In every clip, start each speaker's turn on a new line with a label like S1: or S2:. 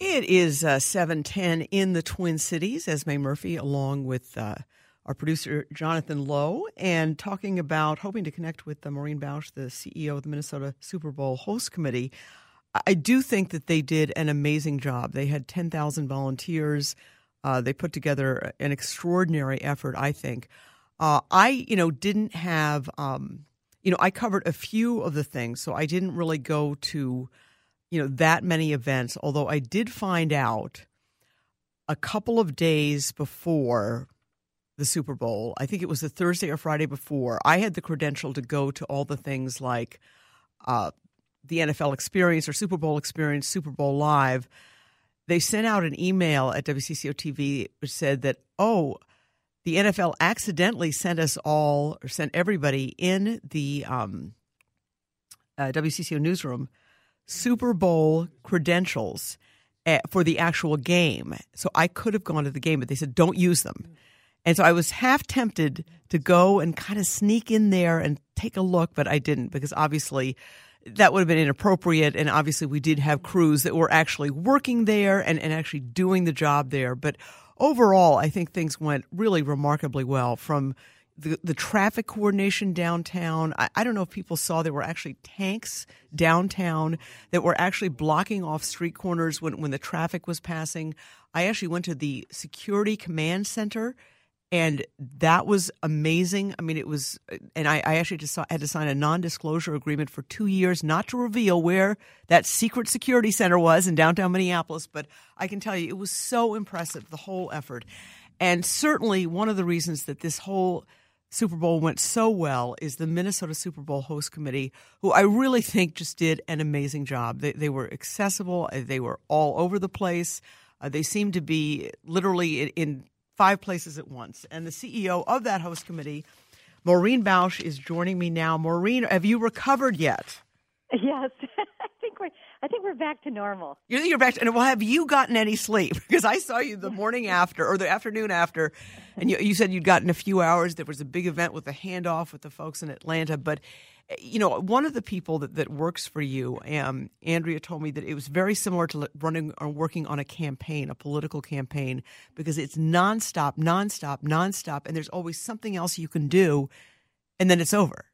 S1: It is uh, 710 in the Twin Cities. Esme Murphy along with uh, our producer Jonathan Lowe, and talking about hoping to connect with uh, Maureen Bausch, the CEO of the Minnesota Super Bowl Host Committee. I do think that they did an amazing job. They had 10,000 volunteers. Uh, they put together an extraordinary effort, I think. Uh, I, you know, didn't have, um, you know, I covered a few of the things, so I didn't really go to, you know, that many events. Although I did find out a couple of days before the Super Bowl. I think it was the Thursday or Friday before. I had the credential to go to all the things like uh, the NFL experience or Super Bowl experience, Super Bowl Live. They sent out an email at WCCO TV which said that, oh, the NFL accidentally sent us all or sent everybody in the um, uh, WCCO newsroom Super Bowl credentials eh, for the actual game. So I could have gone to the game, but they said don't use them. And so I was half tempted to go and kind of sneak in there and take a look, but I didn't because obviously that would have been inappropriate. And obviously, we did have crews that were actually working there and, and actually doing the job there. But overall, I think things went really remarkably well from the, the traffic coordination downtown. I, I, don't know if people saw there were actually tanks downtown that were actually blocking off street corners when, when the traffic was passing. I actually went to the security command center and that was amazing. I mean, it was, and I, I actually just saw, had to sign a non-disclosure agreement for two years, not to reveal where that secret security center was in downtown Minneapolis. But I can tell you, it was so impressive the whole effort, and certainly one of the reasons that this whole Super Bowl went so well is the Minnesota Super Bowl host committee, who I really think just did an amazing job. They, they were accessible. They were all over the place. Uh, they seemed to be literally in, in five places at once. And the CEO of that host committee, Maureen Bausch, is joining me now. Maureen, have you recovered yet?
S2: Yes, I think we're. I think we're back to normal.
S1: You think you're back to, and well, have you gotten any sleep? Because I saw you the morning after or the afternoon after, and you, you said you'd gotten a few hours. There was a big event with a handoff with the folks in Atlanta, but you know, one of the people that, that works for you, um, Andrea told me that it was very similar to running or working on a campaign, a political campaign, because it's nonstop, nonstop, nonstop, and there's always something else you can do, and then it's over.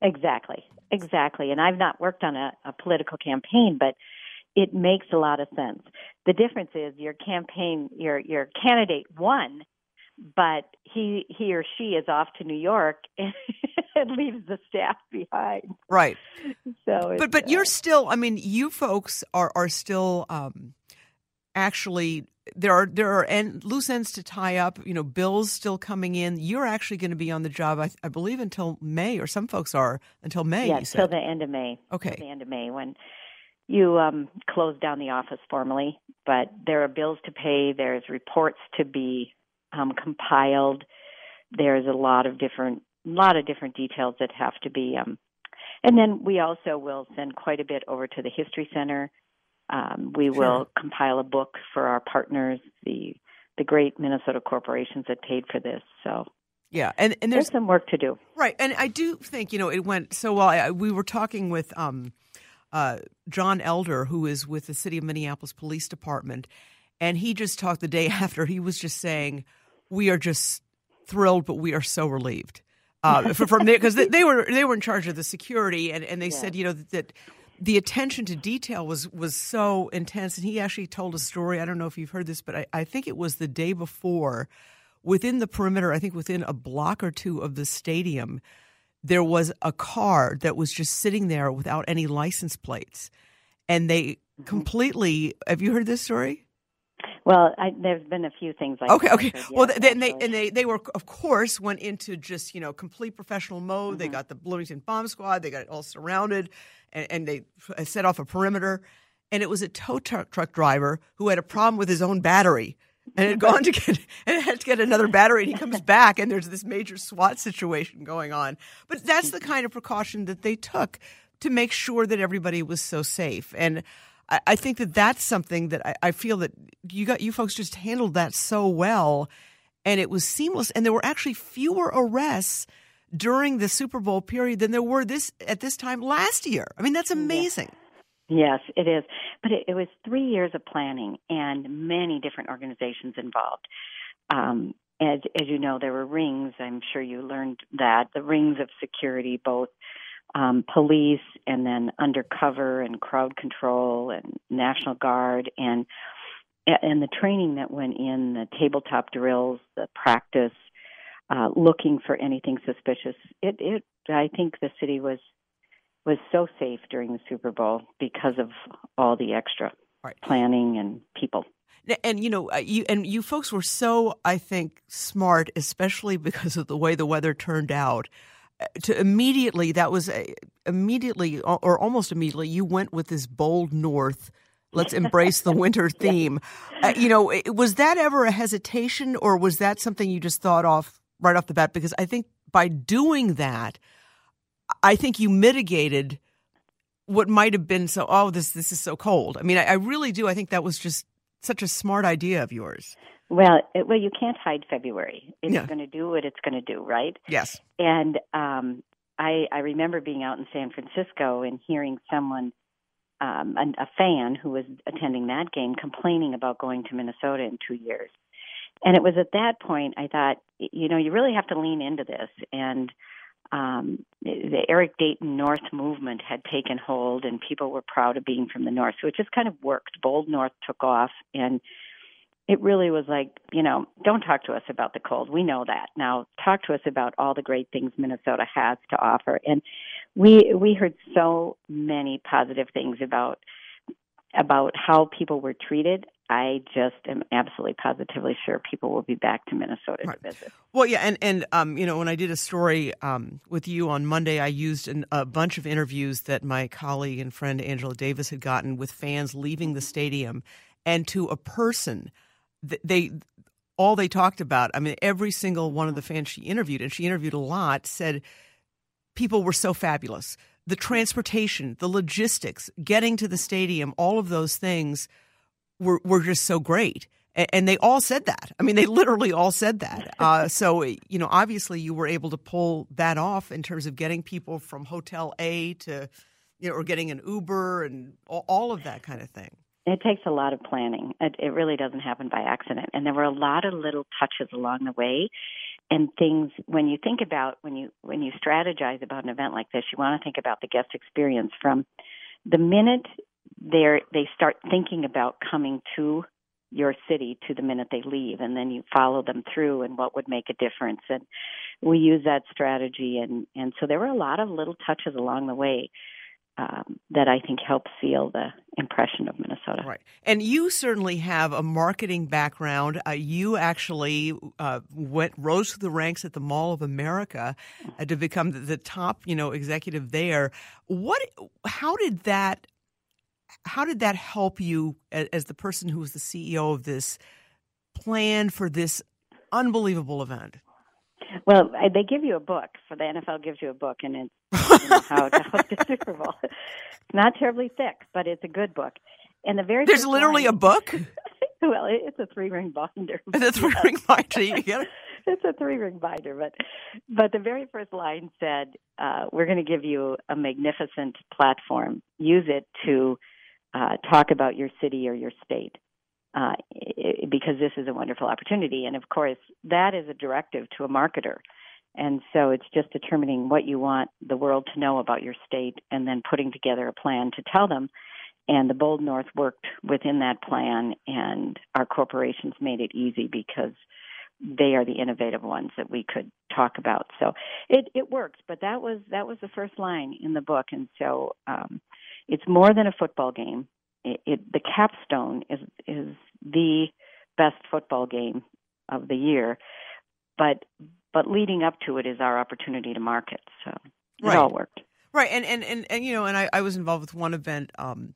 S2: Exactly, exactly. And I've not worked on a, a political campaign, but it makes a lot of sense. The difference is your campaign, your your candidate won but he he or she is off to New York and, leaves the staff behind.
S1: Right.
S2: So,
S1: but but uh, you're still. I mean, you folks are are still um, actually there are there are and loose ends to tie up. You know, bills still coming in. You're actually going to be on the job, I, I believe, until May, or some folks are until May.
S2: Yeah, until the end of May.
S1: Okay,
S2: the end of May when you um, close down the office formally. But there are bills to pay. There's reports to be um, compiled. There's a lot of different lot of different details that have to be um, and then we also will send quite a bit over to the history center um, we sure. will compile a book for our partners the the great minnesota corporations that paid for this so
S1: yeah and, and there's,
S2: there's some work to do
S1: right and i do think you know it went so well I, we were talking with um, uh, john elder who is with the city of minneapolis police department and he just talked the day after he was just saying we are just thrilled, but we are so relieved uh, from there because they, they, were they were in charge of the security, and, and they yeah. said you know that, that, the attention to detail was was so intense. And he actually told a story. I don't know if you've heard this, but I, I think it was the day before, within the perimeter. I think within a block or two of the stadium, there was a car that was just sitting there without any license plates, and they mm-hmm. completely. Have you heard this story?
S2: Well, I, there's been a few things like
S1: okay, okay. well, they, and they and they they were of course went into just you know complete professional mode. Mm-hmm. They got the Bloomington bomb squad. They got it all surrounded, and, and they set off a perimeter. and it was a tow truck, driver who had a problem with his own battery and had gone to get and had to get another battery and he comes back and there's this major SWAT situation going on. But that's the kind of precaution that they took to make sure that everybody was so safe. And I, I think that that's something that I, I feel that you got you folks just handled that so well and it was seamless and there were actually fewer arrests during the Super Bowl period than there were this at this time last year. I mean, that's amazing.
S3: Yes, it is. But it, it was three years of planning and many different organizations involved. Um, as, as you know, there were rings. I'm sure you learned that the rings of security, both um, police and then undercover and crowd control and National Guard and and the training that went in, the tabletop drills, the practice, uh, looking for anything suspicious. It, it, I think the city was was so safe during the Super Bowl because of all the extra right. planning and people.
S1: And you know, uh, you and you folks were so, I think, smart, especially because of the way the weather turned out. Uh, to immediately, that was a, immediately or almost immediately, you went with this bold north. Let's embrace the winter theme. Uh, you know, was that ever a hesitation, or was that something you just thought off right off the bat? Because I think by doing that, I think you mitigated what might have been so oh this this is so cold. I mean, I, I really do. I think that was just such a smart idea of yours.
S3: Well, it, well, you can't hide February. It's yeah. going to do what it's going to do, right?
S1: Yes.
S3: And um, I I remember being out in San Francisco and hearing someone, um, a, a fan who was attending that game, complaining about going to Minnesota in two years. And it was at that point I thought, you know, you really have to lean into this and um, the Eric Dayton North movement had taken hold, and people were proud of being from the North. So it just kind of worked. Bold North took off, and it really was like, you know, don't talk to us about the cold. We know that. Now talk to us about all the great things Minnesota has to offer. And we we heard so many positive things about about how people were treated. I just am absolutely positively sure people will be back to Minnesota right. to visit.
S1: Well, yeah, and and um, you know, when I did a story um, with you on Monday, I used an, a bunch of interviews that my colleague and friend Angela Davis had gotten with fans leaving the stadium, and to a person, they all they talked about. I mean, every single one of the fans she interviewed, and she interviewed a lot, said people were so fabulous. The transportation, the logistics, getting to the stadium, all of those things were were just so great and they all said that. I mean, they literally all said that. Uh, so, you know, obviously you were able to pull that off in terms of getting people from Hotel A to, you know, or getting an Uber and all of that kind of thing.
S3: It takes a lot of planning. It, it really doesn't happen by accident. And there were a lot of little touches along the way and things when you think about when you when you strategize about an event like this you want to think about the guest experience from the minute they they start thinking about coming to your city to the minute they leave and then you follow them through and what would make a difference and we use that strategy and and so there were a lot of little touches along the way um, that I think help seal the impression of Minnesota.
S1: Right, and you certainly have a marketing background. Uh, you actually uh, went rose through the ranks at the Mall of America uh, to become the, the top, you know, executive there. What? How did that how did that help you as the person who was the CEO of this plan for this unbelievable event?
S3: Well, they give you a book. For the NFL gives you a book, and it's you know, how to host a Super Bowl. It's not terribly thick, but it's a good book. And the very
S1: there's literally
S3: line,
S1: a book.
S3: well, it's a three ring binder.
S1: It's a three ring binder. You get it.
S3: it's a three ring binder, but but the very first line said, uh, "We're going to give you a magnificent platform. Use it to." Uh, talk about your city or your state uh, because this is a wonderful opportunity. And of course, that is a directive to a marketer. And so it's just determining what you want the world to know about your state and then putting together a plan to tell them. And the Bold North worked within that plan, and our corporations made it easy because they are the innovative ones that we could talk about. So it it works, but that was that was the first line in the book, and so um, it's more than a football game. It, it, the capstone is is the best football game of the year, but but leading up to it is our opportunity to market. So it
S1: right.
S3: all worked.
S1: Right, and, and and and you know, and I, I was involved with one event um,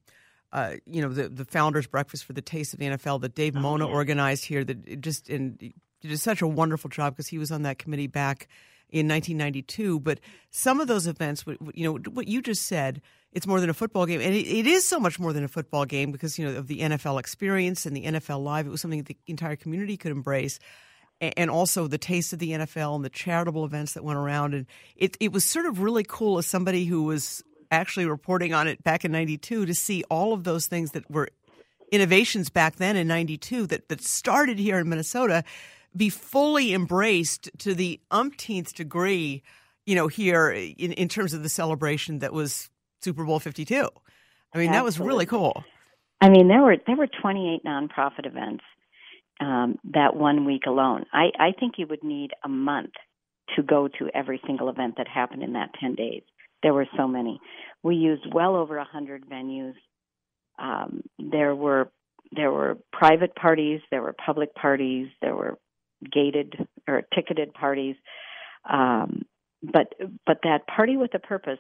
S1: uh, you know, the the founders breakfast for the taste of the NFL that Dave
S3: Oh,
S1: Mona
S3: yeah.
S1: organized here. That it just and did such a wonderful job because he was on that committee back in 1992. But some of those events, you know, what you just said, it's more than a football game, and it, it is so much more than a football game because you know of the NFL experience and the NFL Live. It was something the entire community could embrace and also the taste of the NFL and the charitable events that went around. And it, it was sort of really cool as somebody who was actually reporting on it back in 92 to see all of those things that were innovations back then in 92 that, that started here in Minnesota be fully embraced to the umpteenth degree, you know, here in, in terms of the celebration that was Super Bowl 52. I mean, that was really cool.
S3: I mean, there were there were 28 nonprofit events um, that one week alone. I, I think you would need a month to go to every single event that happened in that 10 days. There were so many. We used well over 100 venues. Um, there were there were private parties, there were public parties, there were gated or ticketed parties. Um, but but that party with a purpose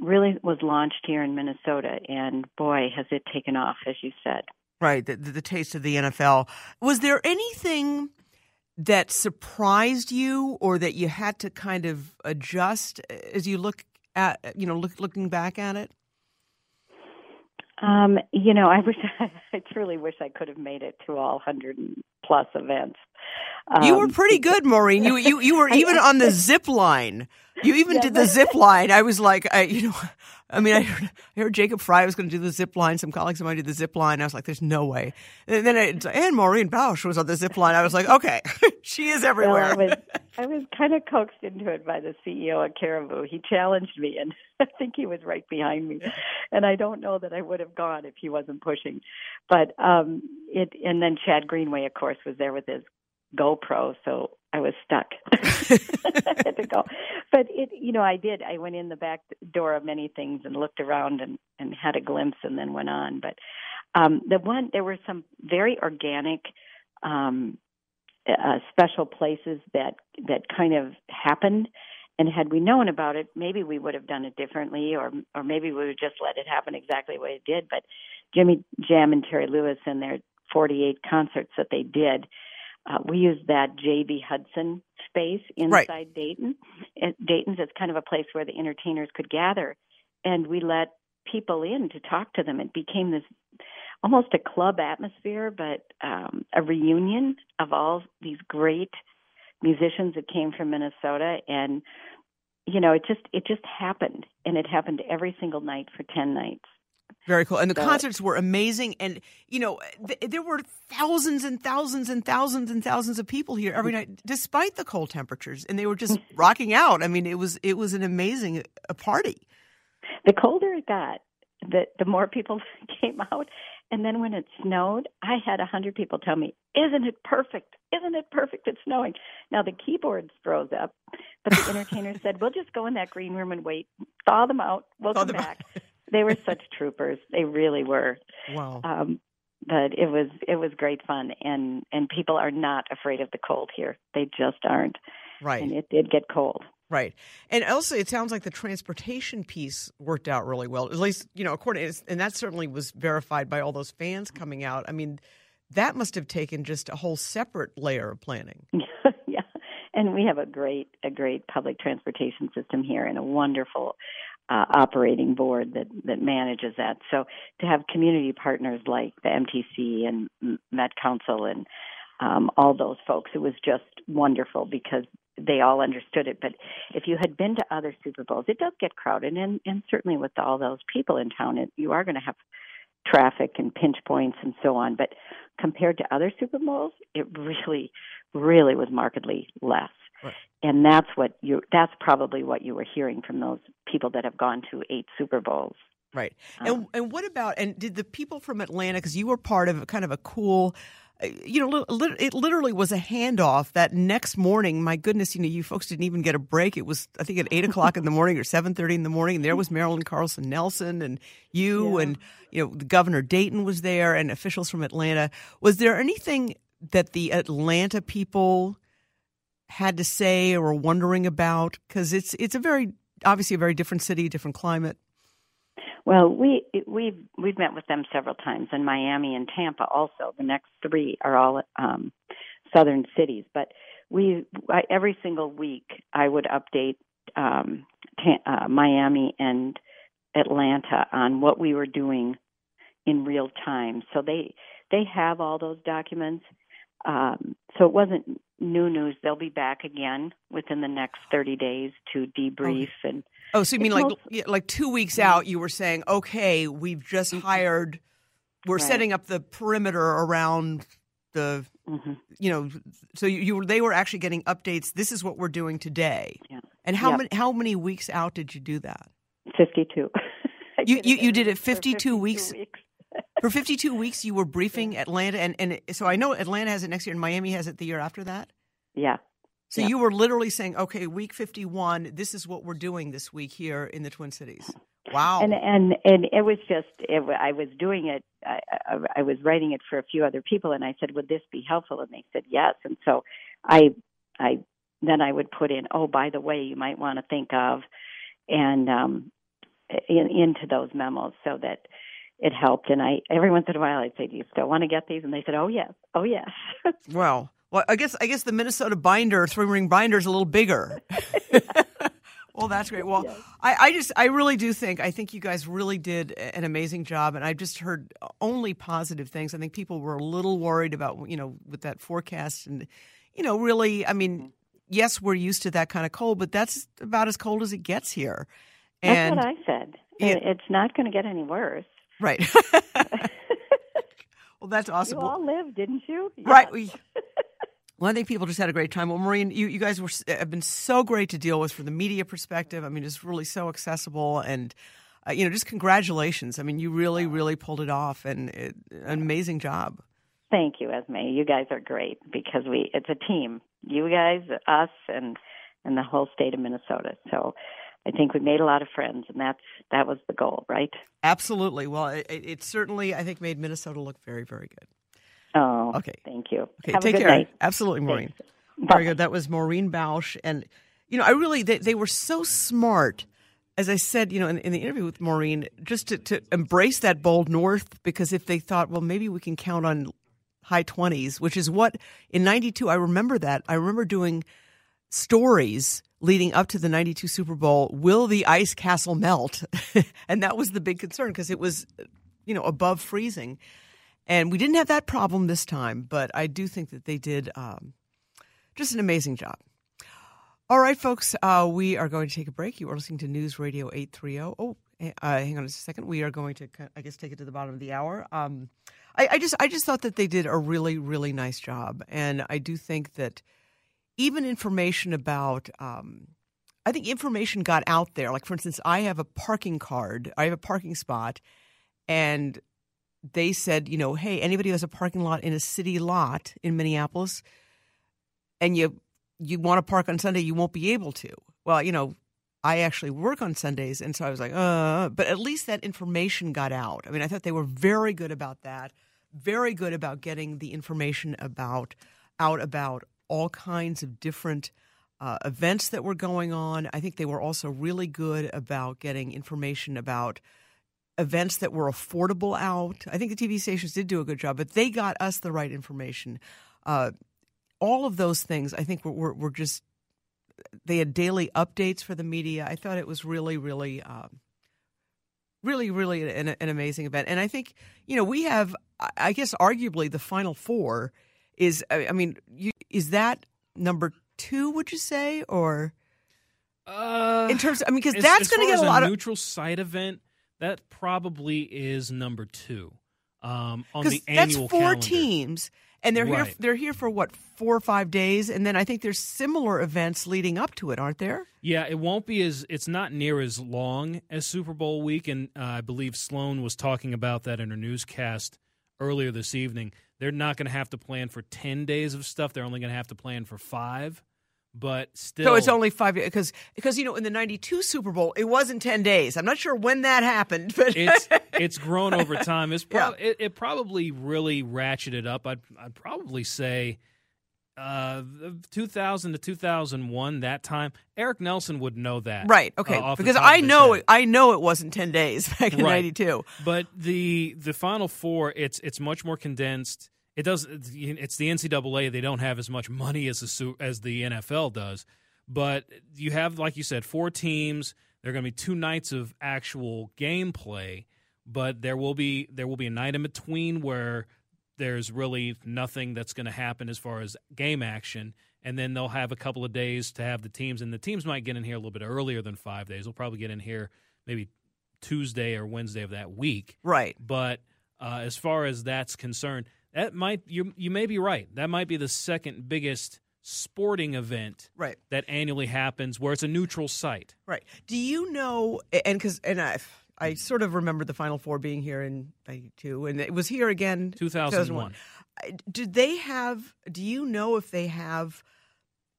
S3: really was launched here in Minnesota, and boy, has it taken off, as you said.
S1: Right, the, the, taste of the NFL. Was there anything that surprised you, or that you had to kind of adjust uh, as you look at, you know, look, looking back at it?
S3: Um, you know, I wish I truly wish I could have made it to all hundred plus events.
S1: you were
S3: Um,
S1: pretty good, Maureen. You you you were even on the zip line. You even
S3: Yeah,
S1: did the zip line. I was like, I, you know, I mean, I heard, I heard Jacob Frey was going to do the zip line. Some colleagues of mine did the zip line. I was like, there's no way. And then it, and Maureen Bausch was on the zip line. I was like, okay, she is
S3: Well,
S1: everywhere.
S3: I was I was kind of coaxed into it by the CEO at Caribou. He challenged me, and I think he was right behind me. And I don't know that I would have gone if he wasn't pushing. But um it and then Chad Greenway, of course, was there with his GoPro, so I was stuck. I had to go. But it, you know, I did. I went in the back door of many things and looked around and and had a glimpse, and then went on. But um the one there were some very organic. um uh, special places that that kind of happened. And had we known about it maybe we would have done it differently or or maybe we would just let it happen exactly the way it did. But Jimmy Jam and Terry Lewis and their 48 concerts that they did uh, we used that JB Hudson space inside
S1: Right.
S3: Dayton. It, Dayton's it's kind of a place where the entertainers could gather. And we let people in to talk to them. It became this almost a club atmosphere, but um, a reunion of all these great musicians that came from Minnesota, and you know, it just it just happened, and it happened every single night for ten nights.
S1: Very cool. And the
S3: So-
S1: concerts were amazing. And, you know, th- there were thousands and thousands and thousands and thousands of people here every night, despite the cold temperatures. And they were just rocking out. I mean, it was it was an amazing uh, party.
S3: The colder it got, the the more people came out, and then when it snowed, I had a hundred people tell me, "Isn't it perfect? Isn't it perfect? It's snowing." Now the keyboards froze up, but the entertainers said, "We'll just go in that green room and wait, thaw them out. We'll
S1: Thaw
S3: come back." they were such troopers. They really were.
S1: Wow.
S3: um, but it was it was great fun, and and people are not afraid of the cold here. They just aren't,
S1: Right.
S3: and it did get cold.
S1: Right. And also, it sounds like the transportation piece worked out really well. At least, you know, according and that certainly was verified by all those fans coming out. I mean, that must have taken just a whole separate layer of planning.
S3: yeah, and we have a great a great public transportation system here, and a wonderful uh, operating board that that manages that. So to have community partners like the MTC and Met Council and um, all those folks, it was just wonderful because they all understood it. But if you had been to other Super Bowls, it does get crowded, and and certainly with all those people in town, it, you are going to have traffic and pinch points and so on. But compared to other Super Bowls, it really, really was markedly less.
S1: Right.
S3: And that's what you that's probably what you were hearing from those people that have gone to eight Super Bowls.
S1: Right.
S3: Um,
S1: and and what about and did the people from Atlanta because you were part of kind of a cool Uh, you know, it literally was a handoff that next morning. My goodness, you know, you folks didn't even get a break. It was, I think, at eight o'clock in the morning or seven thirty in the morning, and there was Marilyn Carlson Nelson and you,
S3: Yeah.
S1: and you know, the Governor Dayton was there, and officials from Atlanta. Was there anything that the Atlanta people had to say or were wondering about? Because it's it's a very obviously a very different city, different climate.
S3: Well, we we've we've met with them several times in Miami and Tampa. Also, the next three are all um, southern cities. But we I, every single week I would update um, uh, Miami and Atlanta on what we were doing in real time. So they they have all those documents. Um, so it wasn't new news. They'll be back again within the next 30 days to debrief okay. and.
S1: Oh, so you mean like like two weeks out? You were saying, okay, we've just mm-hmm. hired. We're right. setting up the perimeter around the, mm-hmm. you know, so you, you, they were actually getting updates. This is what we're doing today. Yeah. And how yep. many how many weeks out did you do that?
S3: 52.
S1: you, you you did it 52, 52 weeks. weeks. For 52 weeks, you were briefing Atlanta, and, and so I know Atlanta has it next year, and Miami has it the year after that.
S3: Yeah.
S1: So yeah. you were literally saying, okay, week 51, this is what we're doing this week here in the Twin Cities. Wow.
S3: And and and it was just it, I was doing it I, I, I was writing it for a few other people and I said, "Would this be helpful?" and they said, "Yes." And so I I then I would put in, "Oh, by the way, you might want to think of," and um, in, into those memos so that it helped. And I every once in a while I'd say, "Do you still want to get these?" And they said, "Oh yes, oh yes."
S1: well, well, I guess I guess the Minnesota binder, three ring binder, is a little bigger. well, that's great. Well, yes. I, I just I really do think I think you guys really did an amazing job, and I've just heard only positive things. I think people were a little worried about you know with that forecast, and you know really, I mean, mm-hmm. yes, we're used to that kind of cold, but that's about as cold as it gets here.
S3: And That's what I said. It, it's not going to get any worse.
S1: Right. well, that's awesome.
S3: You all lived, didn't you?
S1: Yes. Right. We, well, I think people just had a great time. Well, Maureen, you, you guys were have been so great to deal with from the media perspective. I mean, it's really so accessible and. Uh, you know, just congratulations. I mean, you really, really pulled it off, and it, an amazing job.
S3: Thank you, Esme. You guys are great because we it's a team. You guys, us, and and the whole state of Minnesota. So I think we made a lot of friends, and that's that was the goal, right?
S1: Absolutely. Well, it, it certainly I think made Minnesota look very, very good.
S3: Oh, okay. Thank you.
S1: Okay,
S3: Have
S1: take
S3: care.
S1: Night. Absolutely, Maureen. Very good. That was Maureen Bausch, and you know, I really they, they were so smart. As I said, you know, in, in the interview with Maureen, just to, to embrace that bold north, because if they thought, well, maybe we can count on high 20s, which is what in 92, I remember that. I remember doing stories leading up to the 92 Super Bowl, will the ice castle melt? and that was the big concern because it was, you know, above freezing. And we didn't have that problem this time, but I do think that they did um, just an amazing job. All right, folks, uh, we are going to take a break. You are listening to News Radio 830. Oh, uh, hang on a second. We are going to, I guess, take it to the bottom of the hour. Um, I, I just, I just thought that they did a really, really nice job, and I do think that even information about um, I think information got out there. Like for instance, I have a parking card, I have a parking spot, and they said, you know, hey, anybody who has a parking lot in a city lot in Minneapolis, and you you want to park on Sunday, you won't be able to. Well, you know, I actually work on Sundays, and so I was like, uh, but at least that information got out. I mean, I thought they were very good about that, very good about getting the information about out about all kinds of different uh, events that were going on. I think they were also really good about getting information about events that were affordable out. I think the TV stations did do a good job, but they got us the right information. Uh, all of those things, I think, were, were, were, just they had daily updates for the media. I thought it was really, really, um, really, really an, an amazing event. And I think you know we have, I guess, arguably the final four is. I mean, you, is that number two? Would you say, or
S4: uh,
S1: in terms? Of, I mean, because that's going to get a lot
S4: a neutral site event. That probably is number two um, on the
S1: annual.
S4: That's
S1: four
S4: calendar.
S1: teams, and they're
S4: right.
S1: here. They're here for what four or five days, and then I think there's similar events leading up to it, aren't there?
S4: Yeah, it won't be as. It's not near as long as Super Bowl week, and uh, I believe Sloan was talking about that in her newscast earlier this evening. They're not going to have to plan for 10 days of stuff. They're only going to have to plan for five. But still.
S1: So it's only five because because you know in the '92 Super Bowl it wasn't ten days. I'm not sure when that happened, but
S4: it's it's grown over time. It's pro- yeah. it, it, probably really ratcheted up. I'd I'd probably say uh, 2000 to 2001, that time, Eric Nelson would know that.
S1: Right. Okay.
S4: uh,
S1: because I know
S4: head.
S1: I know it wasn't ten days back in
S4: Right.
S1: '92.
S4: But the the Final Four, it's it's much more condensed. It does. It's the NCAA. They don't have as much money as the as the NFL does. But you have, like you said, four teams. There are going to be two nights of actual gameplay, but there will be there will be a night in between where there's really nothing that's going to happen as far as game action. And then they'll have a couple of days to have the teams, and the teams might get in here a little bit earlier than five days. They'll probably get in here maybe Tuesday or Wednesday of that week.
S1: Right.
S4: But uh, as far as that's concerned, that might you you may be right. That might be the second biggest sporting event
S1: Right.
S4: that annually happens where it's a neutral site.
S1: Right. Do you know? And because and I, I sort of remember the Final Four being here in '92, and it was here again
S4: 2001.
S1: I- Do they have? Do you know if they have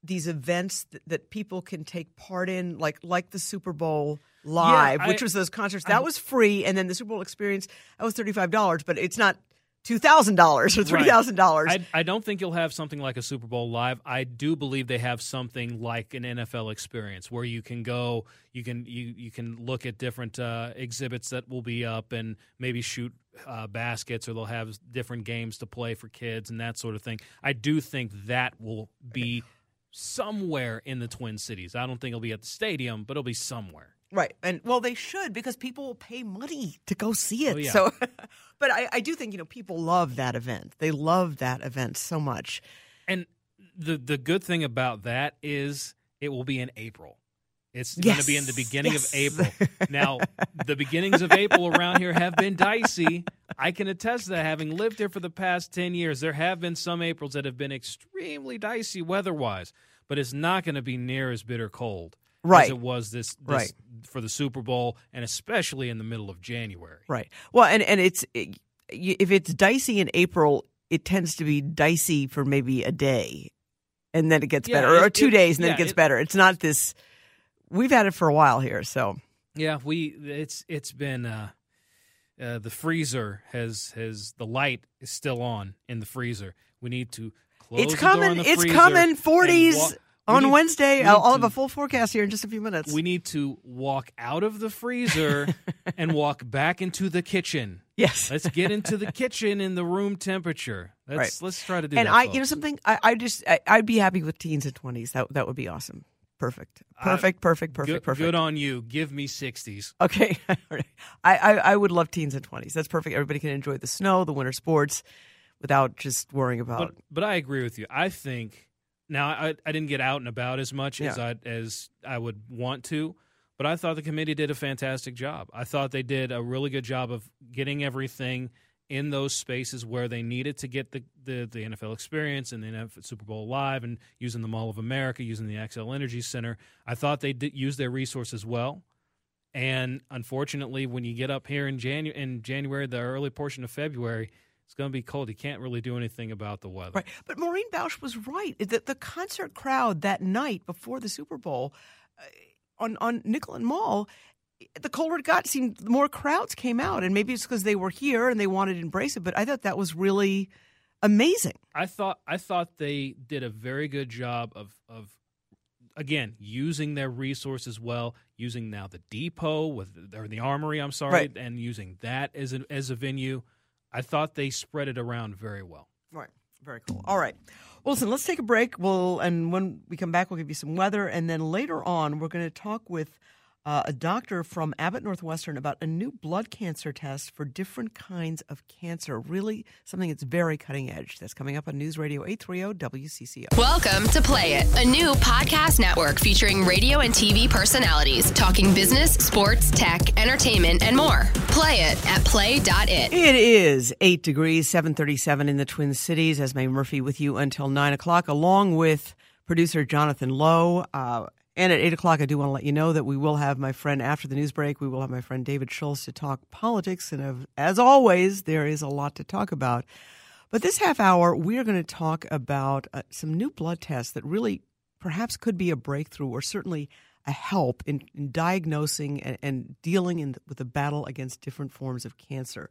S1: these events that, that people can take part in, like like the Super Bowl live,
S4: I-
S1: which was those concerts that was free, and then the Super Bowl experience that was thirty five dollars, but it's not two thousand dollars or three thousand dollars.
S4: I, I don't think you'll have something like a Super Bowl live. I do believe they have something like an NFL experience where you can go, you can you you can look at different uh, exhibits that will be up and maybe shoot uh, baskets, or they'll have different games to play for kids and that sort of thing. I do think that will be somewhere in the Twin Cities. I don't think it'll be at the stadium, but it'll be somewhere.
S1: Right. And well, they should because people will pay money to go see it.
S4: Oh, yeah.
S1: So, but I, I do think, you know, people love that event. They love that event so much.
S4: And the the good thing about that is it will be in April. It's going to be in the beginning
S1: yes.
S4: of April. Now, the beginnings of April around here have been dicey. I can attest to that having lived here for the past 10 years. There have been some Aprils that have been extremely dicey weather-wise, but it's not going to be near as bitter cold
S1: Right.
S4: as it was this, this
S1: Right.
S4: for the Super Bowl and especially in the middle of January.
S1: Right. Well, and, and it's, it, if it's dicey in April, it tends to be dicey for maybe a day and then it gets
S4: Yeah,
S1: better, or two
S4: it-
S1: days and then it gets
S4: it-
S1: better. It's not this, we've had it for a while here. So,
S4: Yeah, we it's it's been uh, uh, the freezer has has the light is still on in the freezer. We need to close
S1: it's
S4: the door on
S1: coming. It's coming. 40s
S4: walk- we
S1: on
S4: need-
S1: Wednesday.
S4: we
S1: I'll, I'll have a full forecast here in just a few minutes.
S4: We need to walk out of the freezer and walk back into the kitchen.
S1: yes.
S4: Let's get into the kitchen in the room temperature. Let's
S1: Right.
S4: let's try to do
S1: and
S4: that.
S1: And I, you know, something. I, I just, I, I'd be happy with teens and twenties. That that would be awesome. Perfect. Perfect. Perfect. Perfect.
S4: good,
S1: perfect.
S4: good on you. Give me sixties.
S1: Okay. I, I I would love teens and twenties. That's perfect. Everybody can enjoy the snow, the winter sports, without just worrying about.
S4: But but I agree with you. I think now I I didn't get out and about as much as I as I would want to, but I thought the committee did a fantastic job. I thought they did a really good job of getting everything in those spaces where they needed to get the, the, the NFL experience and the NFL Super Bowl live and using the Mall of America, using the Xcel Energy Center. I thought they did use their resources well. And unfortunately, when you get up here in Janu- in January, the early portion of February, it's going to be cold. You can't really do anything about the weather.
S1: Right. But Maureen Bausch was right. The, the concert crowd that night before the Super Bowl uh, on on Nicollet Mall, the colder it got, seemed more crowds came out, and maybe it's because they were here and they wanted to embrace it. But I thought that was really amazing.
S4: I thought I thought they did a very good job of of again using their resources well, using now the depot with or the armory. I'm sorry,
S1: Right.
S4: and using that as a as a venue. I thought they spread it around very well.
S1: Right. Very cool. All right. Well, listen, let's take a break. We'll and when we come back, we'll give you some weather, and then later on, we're going to talk with uh, a doctor from Abbott Northwestern about a new blood cancer test for different kinds of cancer. Really, something that's very cutting edge. That's coming up on News Radio 830 WCCO.
S5: Welcome to Play It, a new podcast network featuring radio and TV personalities talking business, sports, tech, entertainment, and more. Play it at play.it.
S1: It is eight degrees, seven thirty-seven in the Twin Cities. Esme Murphy with you until nine o'clock, along with producer Jonathan Lowe. Uh, and at eight o'clock, I do want to let you know that we will have my friend after the news break. We will have my friend David Schultz to talk politics, and as always, there is a lot to talk about. But this half hour, we are going to talk about uh, some new blood tests that really perhaps could be a breakthrough or certainly a help in, in diagnosing and, and dealing in, with the battle against different forms of cancer.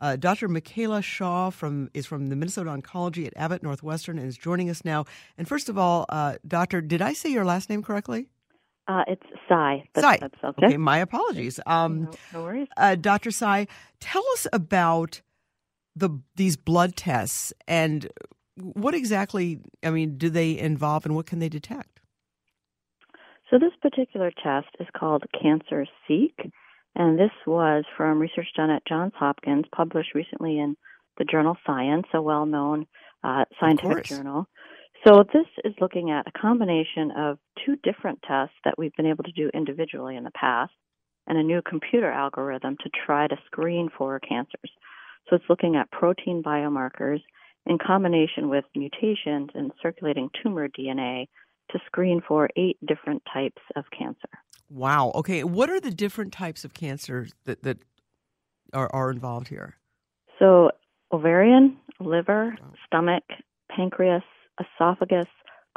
S1: Uh, Dr. Michaela Shaw from is from the Minnesota Oncology at Abbott Northwestern and is joining us now. And first of all, uh, Doctor, did I say your last name correctly?
S3: Uh, it's
S1: Tsai.
S3: Tsai. Okay.
S1: okay. My apologies. Um,
S3: no, no worries.
S1: Uh, Dr. Tsai, tell us about the these blood tests and what exactly. I mean, do they involve and what can they detect?
S3: So this particular test is called Cancer Seek, and this was from research done at Johns Hopkins, published recently in the journal Science, a well-known uh, scientific journal. So this is looking at a combination of two different tests that we've been able to do individually in the past and a new computer algorithm to try to screen for cancers. So it's looking at protein biomarkers in combination with mutations in circulating tumor DNA to screen for eight different types of cancer.
S1: Wow. Okay. What are the different types of cancers that, that are, are involved here?
S3: So, ovarian, liver, stomach, pancreas, esophagus,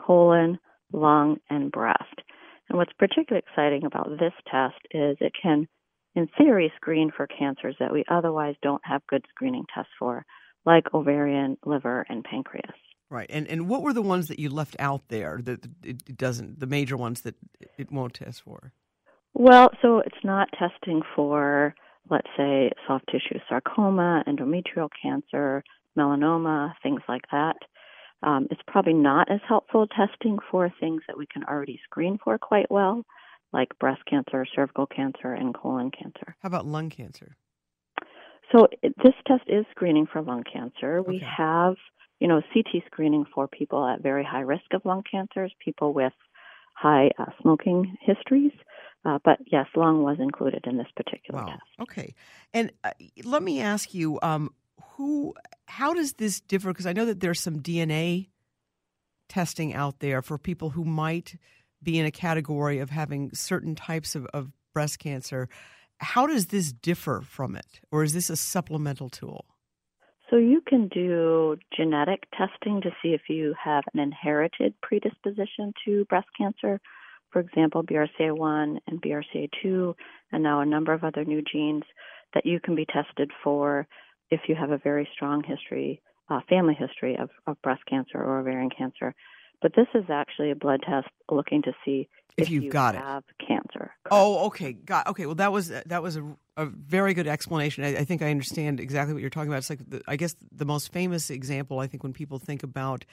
S3: colon, lung, and breast. And what's particularly exciting about this test is it can, in theory, screen for cancers that we otherwise don't have good screening tests for, like ovarian, liver, and pancreas.
S1: Right. And and what were the ones that you left out there that it doesn't the major ones that it won't test for?
S3: Well, so it's not testing for let's say soft tissue sarcoma, endometrial cancer, melanoma, things like that. Um, it's probably not as helpful testing for things that we can already screen for quite well, like breast cancer, cervical cancer, and colon cancer.
S1: How about lung cancer?
S3: So it, this test is screening for lung cancer. Okay. We have, you know, CT screening for people at very high risk of lung cancers, people with high uh, smoking histories. Uh, but yes, lung was included in this particular
S1: wow.
S3: test.
S1: Okay, and uh, let me ask you, um, who how does this differ because i know that there's some dna testing out there for people who might be in a category of having certain types of, of breast cancer how does this differ from it or is this a supplemental tool
S3: so you can do genetic testing to see if you have an inherited predisposition to breast cancer for example brca1 and brca2 and now a number of other new genes that you can be tested for if you have a very strong history, uh, family history of, of breast cancer or ovarian cancer. But this is actually a blood test looking to see
S1: if,
S3: if
S1: you've
S3: you
S1: got
S3: have
S1: it.
S3: cancer.
S1: Oh, okay, got okay. Well, that was that was a, a very good explanation. I, I, think I understand exactly what you're talking about. It's like the, I guess the most famous example. I think when people think about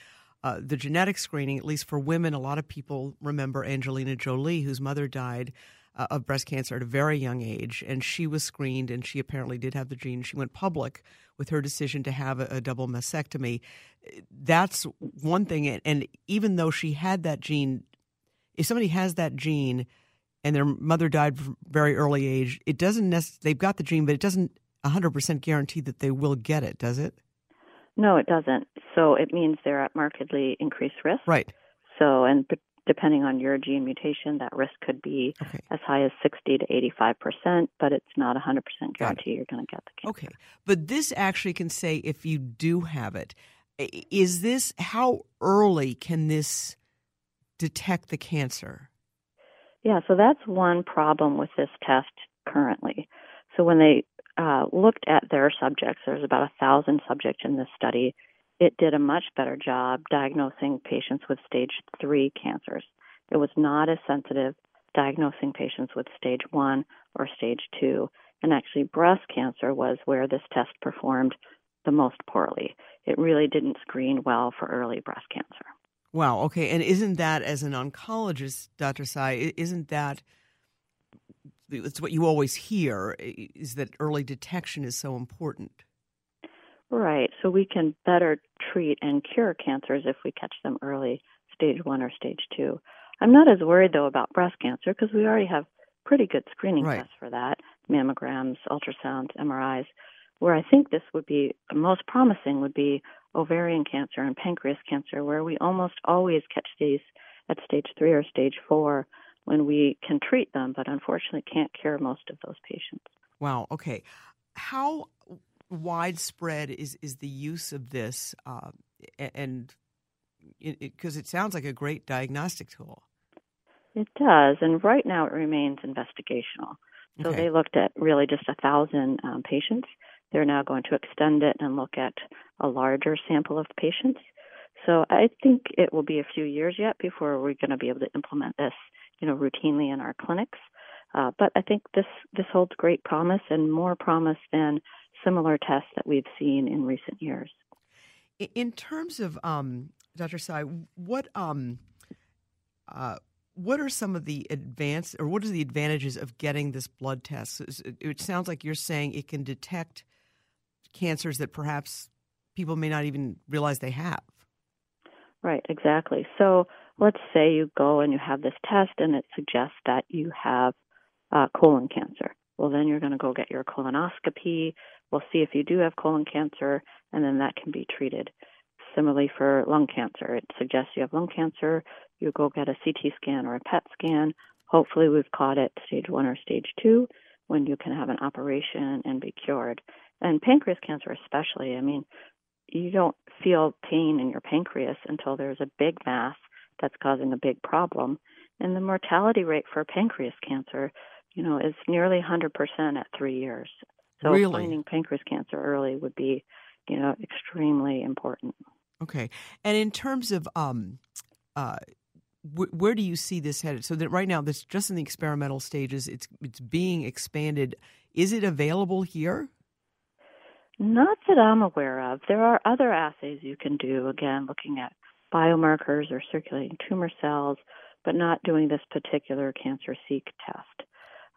S1: uh, the genetic screening, at least for women, a lot of people remember Angelina Jolie, whose mother died uh, of breast cancer at a very young age, and she was screened, and she apparently did have the gene. She went public with her decision to have a, a double mastectomy. That's one thing, and, even though she had that gene, if somebody has that gene and their mother died from very early age, it doesn't necessarily, they've got the gene, but it doesn't 100% guarantee that they will get it, does it?
S3: No, it doesn't. So it means they're at markedly increased risk.
S1: Right.
S3: So, and depending on your gene mutation, that risk could be okay. as high as 60 to 85 percent, but it's not a 100 percent guarantee you're going to get the cancer.
S1: Okay, but this actually can say if you do have it, is this how early can this detect the cancer?
S3: Yeah, so that's one problem with this test currently. So when they uh, looked at their subjects, there's about a thousand subjects in this study it did a much better job diagnosing patients with stage three cancers. It was not as sensitive diagnosing patients with stage one or stage two. And actually, breast cancer was where this test performed the most poorly. It really didn't screen well for early breast cancer.
S1: Wow. Okay. And isn't that, as an oncologist, Dr. Tsai, isn't that it's what you always hear is that early detection is so important?
S3: Right. So we can better treat and cure cancers if we catch them early, stage one or stage two. I'm not as worried though about breast cancer because we already have pretty good screening
S1: right.
S3: tests for that mammograms, ultrasounds, MRIs. Where I think this would be most promising would be ovarian cancer and pancreas cancer, where we almost always catch these at stage three or stage four when we can treat them, but unfortunately can't cure most of those patients.
S1: Wow. Okay. How widespread is is the use of this, uh, and because it, it, it sounds like a great diagnostic tool.
S3: It does, and right now it remains investigational. So
S1: okay.
S3: they looked at really just a thousand um, patients they're now going to extend it and look at a larger sample of patients. So I think it will be a few years yet before we're going to be able to implement this, you know, routinely in our clinics. Uh, but I think this this holds great promise and more promise than similar tests that we've seen in recent years.
S1: In terms of um, Dr. Tsai, what um, uh, what are some of the advanced or what are the advantages of getting this blood test? It sounds like you're saying it can detect cancers that perhaps people may not even realize they have.
S3: Right, exactly. So let's say you go and you have this test and it suggests that you have uh, colon cancer. Well, then you're going to go get your colonoscopy. We'll see if you do have colon cancer, and then that can be treated. Similarly, for lung cancer, it suggests you have lung cancer. You go get a CT scan or a PET scan. Hopefully, we've caught it stage one or stage two when you can have an operation and be cured. And pancreas cancer, especially, I mean, you don't feel pain in your pancreas until there's a big mass that's causing a big problem. And the mortality rate for pancreas cancer you know, is nearly 100% at three years. So
S1: really?
S3: finding pancreas cancer early would be, you know, extremely important.
S1: Okay. And in terms of um, uh, where do you see this headed? So that right now, this is just in the experimental stages. It's it's being expanded. Is it available here?
S3: Not that I'm aware of. There are other assays you can do. Again, looking at biomarkers or circulating tumor cells, but not doing this particular cancer seek test.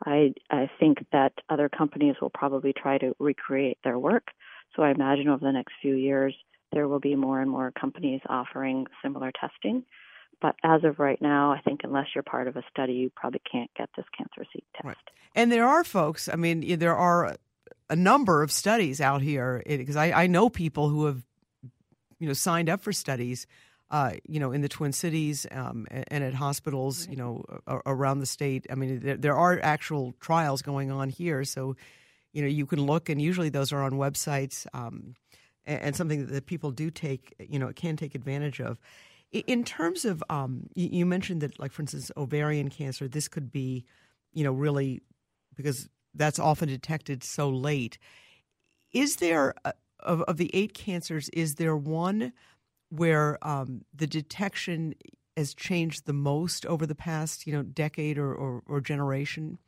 S3: I I think that other companies will probably try to recreate their work. So I imagine over the next few years there will be more and more companies offering similar testing. But as of right now, I think unless you're part of a study, you probably can't get this cancer seek test. Right.
S1: And there are folks. I mean, there are a number of studies out here eh, because I, I know people who have you know signed up for studies uh, you know, in the Twin Cities um, and, at hospitals, you know, around the state. I mean, there, there, are actual trials going on here, so you know you can look, and usually those are on websites, um, and, something that people do take, you know, can take advantage of. In terms of, um, you mentioned that, like for instance, ovarian cancer, this could be, you know, really because that's often detected so late. Is there a, of, of the eight cancers? Is there one where um, the detection has changed the most over the past, you know, decade or, or, or generation?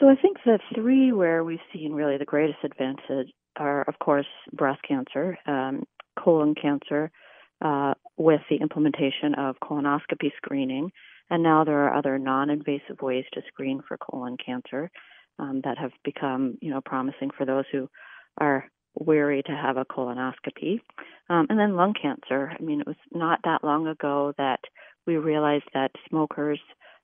S3: So I think the three where we've seen really the greatest advances are, of course, breast cancer, um, colon cancer, uh, with the implementation of colonoscopy screening, and now there are other non-invasive ways to screen for colon cancer um, that have become, you know, promising for those who are weary to have a colonoscopy. Um, and then lung cancer. I mean, it was not that long ago that we realized that smokers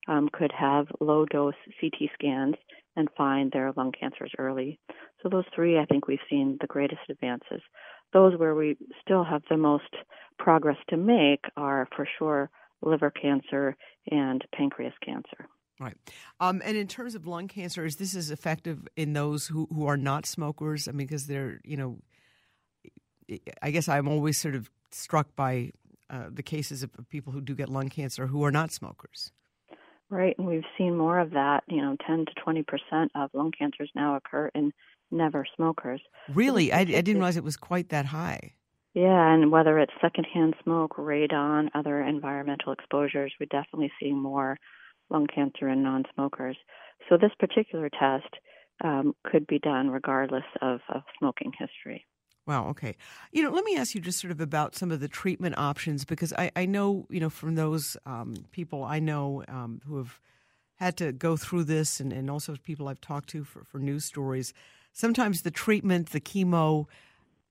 S3: um, could have low dose CT scans and find their lung cancers early. So, those three, I think we've seen the greatest advances. Those where we still have the most progress to make are for sure liver cancer and pancreas cancer.
S1: Right. Um, and in terms of lung cancer, is this as effective in those who, who are not smokers? I mean, because they're, you know, I guess I'm always sort of struck by uh, the cases of people who do get lung cancer who are not smokers.
S3: Right. And we've seen more of that. You know, 10 to 20% of lung cancers now occur in never smokers.
S1: Really? I, I didn't realize it was quite that high.
S3: Yeah, and whether it's secondhand smoke, radon, other environmental exposures, we're definitely seeing more lung cancer in non-smokers. So this particular test um, could be done regardless of, of smoking history.
S1: Wow. Okay. You know, let me ask you just sort of about some of the treatment options because I, I know, you know, from those um, people I know um, who have had to go through this and, and also people I've talked to for, for news stories, sometimes the treatment, the chemo,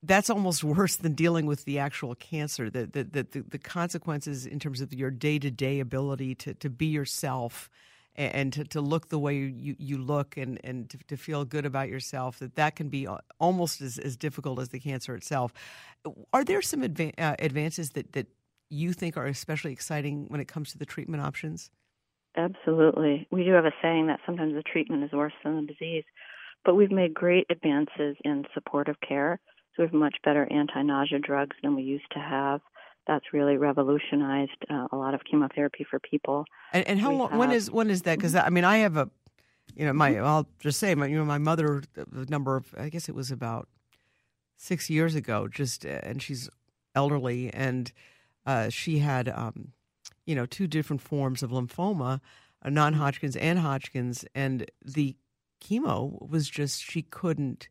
S1: that's almost worse than dealing with the actual cancer. The the the, the consequences in terms of your day to day ability to, to be yourself and to, to look the way you, you look and, and to, to feel good about yourself that that can be almost as, as difficult as the cancer itself. Are there some adva- uh, advances that, that you think are especially exciting when it comes to the treatment options?
S3: Absolutely. We do have a saying that sometimes the treatment is worse than the disease but we've made great advances in supportive care so we have much better anti-nausea drugs than we used to have. That's really revolutionized uh, a lot of chemotherapy for people.
S1: And, and how long? Have, when is when is that? Because I mean, I have a you know, my I'll just say, my you know, my mother, the number of I guess it was about six years ago, just and she's elderly, and uh, she had um, you know two different forms of lymphoma, non-Hodgkin's and Hodgkin's, and the chemo was just she couldn't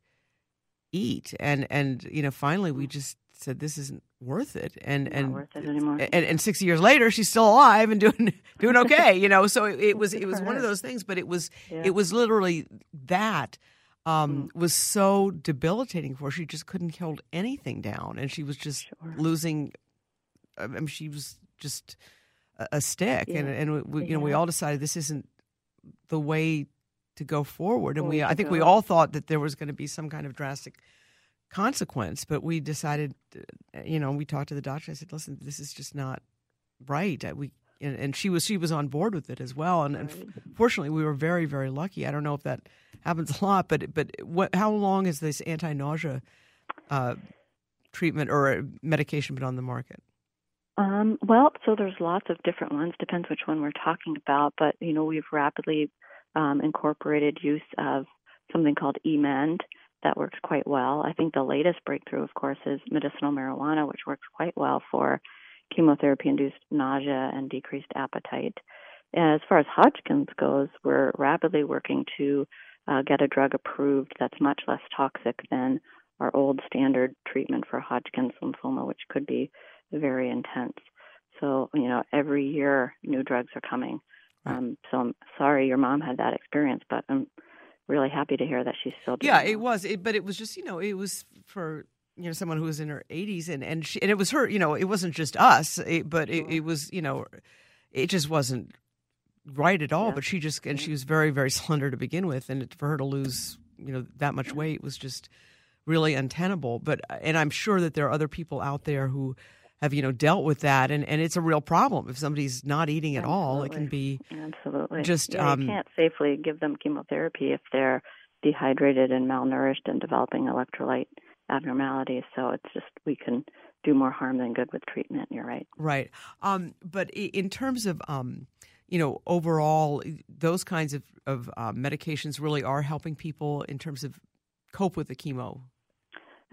S1: eat, and and you know finally we just said this isn't worth it and
S3: Not
S1: and
S3: worth it anymore.
S1: and, and six years later she's still alive and doing doing okay you know so it, it was it was one of those things but it was
S3: Yeah.
S1: it was literally that um,
S3: Mm.
S1: was so debilitating for her she just couldn't hold anything down and she was just
S3: Sure.
S1: losing I mean she was just a, a stick and
S3: Yeah.
S1: and we, you know we all decided this isn't the way to go forward. And we I think we all thought that there was going to be some kind of drastic consequence but we decided uh, you know we talked to the doctor. I said listen this is just not right. Uh, we and, and she was she was on board with it as well. And, and fortunately we were very very lucky. I don't know if that happens a lot but but what how long has this anti-nausea uh, treatment or medication been on the market?
S3: Um, well, so there's lots of different ones. Depends which one we're talking about. But you know, we've rapidly um, incorporated use of something called Emend that works quite well. I think the latest breakthrough, of course, is medicinal marijuana, which works quite well for chemotherapy-induced nausea and decreased appetite. As far as Hodgkin's goes, we're rapidly working to uh, get a drug approved that's much less toxic than our old standard treatment for Hodgkin's lymphoma, which could be very intense. So, you know, every year new drugs are coming. Um, so I'm sorry your mom had that experience, but I'm really happy to hear that she's still doing
S1: yeah it
S3: well.
S1: was. It, but it was just you know it was for you know someone who was in her 80s and and she, and it was her you know it wasn't just us it, but it, it was you know it just wasn't right at all
S3: Yeah.
S1: but she just and she was very very slender to begin with and it, for her to lose you know that much weight was just really untenable but and i'm sure that there are other people out there who have you know dealt with that and and it's a real problem if somebody's not eating at all it can be
S3: Absolutely.
S1: just,
S3: yeah,
S1: um,
S3: you can't safely give them chemotherapy if they're dehydrated and malnourished and developing electrolyte abnormalities. So it's just we can do more harm than good with treatment. You're right.
S1: Right. Um, but in terms of, um, you know, overall, those kinds of, of uh, medications really are helping people in terms of cope with the chemo.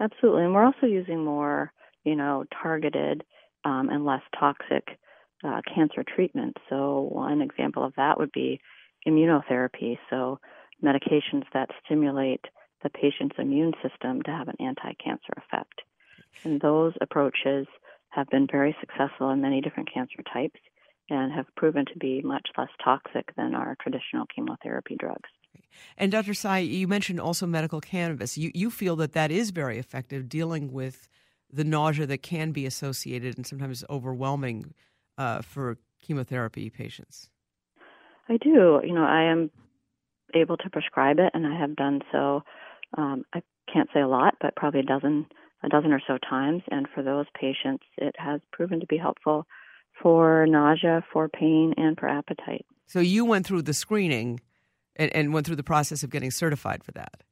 S3: Absolutely, and we're also using more, you know, targeted um, and less toxic uh, cancer treatment. So one example of that would be immunotherapy. So medications that stimulate the patient's immune system to have an anti-cancer effect. And those approaches have been very successful in many different cancer types and have proven to be much less toxic than our traditional chemotherapy drugs.
S1: And Dr. Tsai, you mentioned also medical cannabis. You, you feel that that is very effective dealing with the nausea that can be associated and sometimes overwhelming uh, for chemotherapy patients.
S3: I do. You know, I am able to prescribe it, and I have done so. Um, I can't say a lot, but probably a dozen, a dozen or so times. And for those patients, it has proven to be helpful for nausea, for pain, and for appetite.
S1: So you went through the screening and, and went through the process of getting certified for that.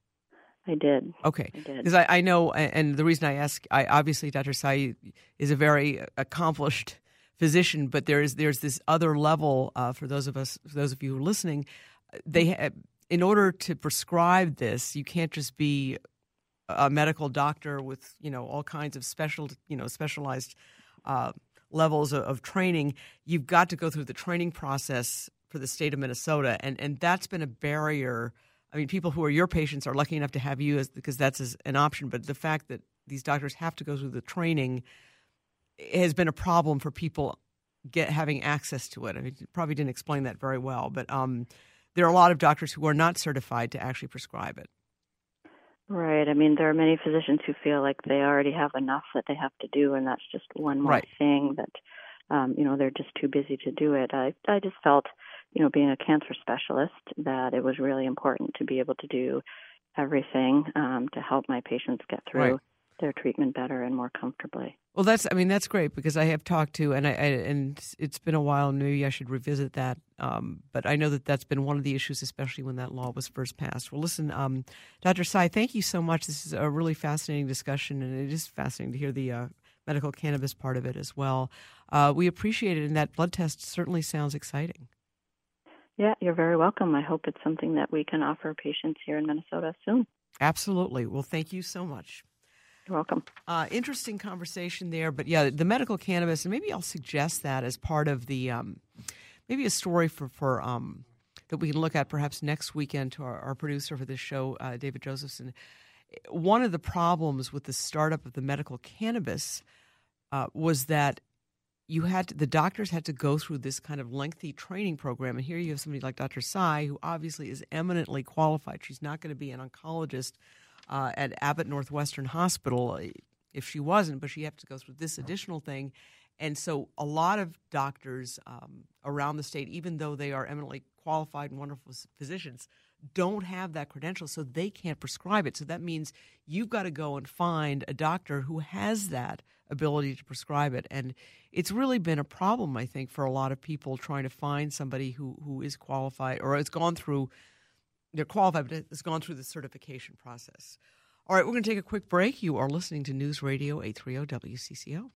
S3: I did.
S1: Okay. Because I, I know, and the reason I ask, I obviously Dr. Tsai is a very accomplished physician, but there is there's this other level uh, for those of us, for those of you who are listening. They, ha- in order to prescribe this, you can't just be a medical doctor with you know all kinds of special you know specialized uh, levels of, of training. You've got to go through the training process for the state of Minnesota, and and that's been a barrier. I mean, people who are your patients are lucky enough to have you as because that's as an option. But the fact that these doctors have to go through the training has been a problem for people get having access to it. I mean, you probably didn't explain that very well, but um, there are a lot of doctors who are not certified to actually prescribe it.
S3: Right. I mean, there are many physicians who feel like they already have enough that they have to do, and that's just one more
S1: Right.
S3: thing that, um, you know, they're just too busy to do it. I, I just felt, you know, being a cancer specialist, that it was really important to be able to do everything um, to help my patients get through
S1: Right.
S3: their treatment better and more comfortably.
S1: Well, that's I mean that's great because I have talked to and I, I and it's been a while. and Maybe I should revisit that. Um, but I know that that's been one of the issues, especially when that law was first passed. Well, listen, um, Dr. Tsai, thank you so much. This is a really fascinating discussion, and it is fascinating to hear the uh, medical cannabis part of it as well. Uh, we appreciate it, and that blood test certainly sounds exciting.
S3: Yeah, you're very welcome. I hope it's something that we can offer patients here in Minnesota soon.
S1: Absolutely. Well, thank you so much.
S3: You're welcome.
S1: Uh, interesting conversation there, but yeah, the medical cannabis, and maybe I'll suggest that as part of the um, maybe a story for for um, that we can look at perhaps next weekend to our, our producer for this show, uh, David Josephson. One of the problems with the startup of the medical cannabis uh, was that you had to, the doctors had to go through this kind of lengthy training program, and here you have somebody like Dr. Tsai, who obviously is eminently qualified. She's not going to be an oncologist uh, at Abbott Northwestern Hospital uh, if she wasn't, but she had to go through this additional thing. And so, a lot of doctors um, around the state, even though they are eminently qualified and wonderful physicians, don't have that credential, so they can't prescribe it. So that means you've got to go and find a doctor who has that ability to prescribe it. And it's really been a problem, I think, for a lot of people trying to find somebody who, who is qualified or has gone through they're qualified, but has gone through the certification process. All right, we're going to take a quick break. You are listening to News Radio 830 WCCO.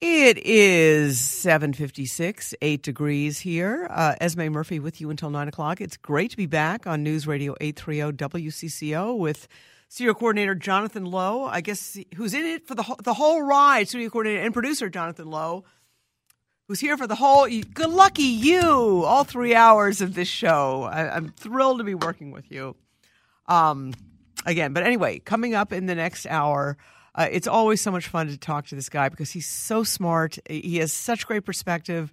S1: It is 756, 8 degrees here. Uh, Esme Murphy with you until 9 o'clock. It's great to be back on News Radio 830 WCCO with studio coordinator Jonathan Lowe. I guess who's in it for the, whole, the whole ride, studio coordinator and producer Jonathan Lowe who's here for the whole. Good lucky you! All three hours of this show. I, am thrilled to be working with you. Um, again, but anyway, coming up in the next hour. Uh, it's always so much fun to talk to this guy because he's so smart. He has such great perspective,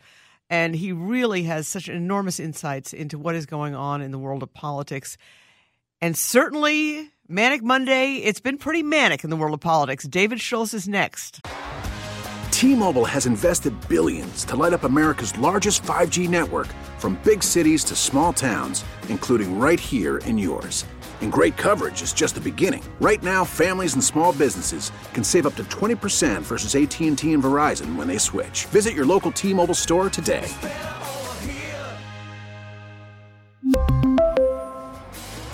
S1: and he really has such enormous insights into what is going on in the world of politics. And certainly, Manic Monday, it's been pretty manic in the world of politics. David Schultz is next.
S6: T-Mobile has invested billions to light up America's largest 5G network from big cities to small towns, including right here in yours. And great coverage is just the beginning. Right now, families and small businesses can save up to 20% versus AT&T and Verizon when they switch. Visit your local T-Mobile store today.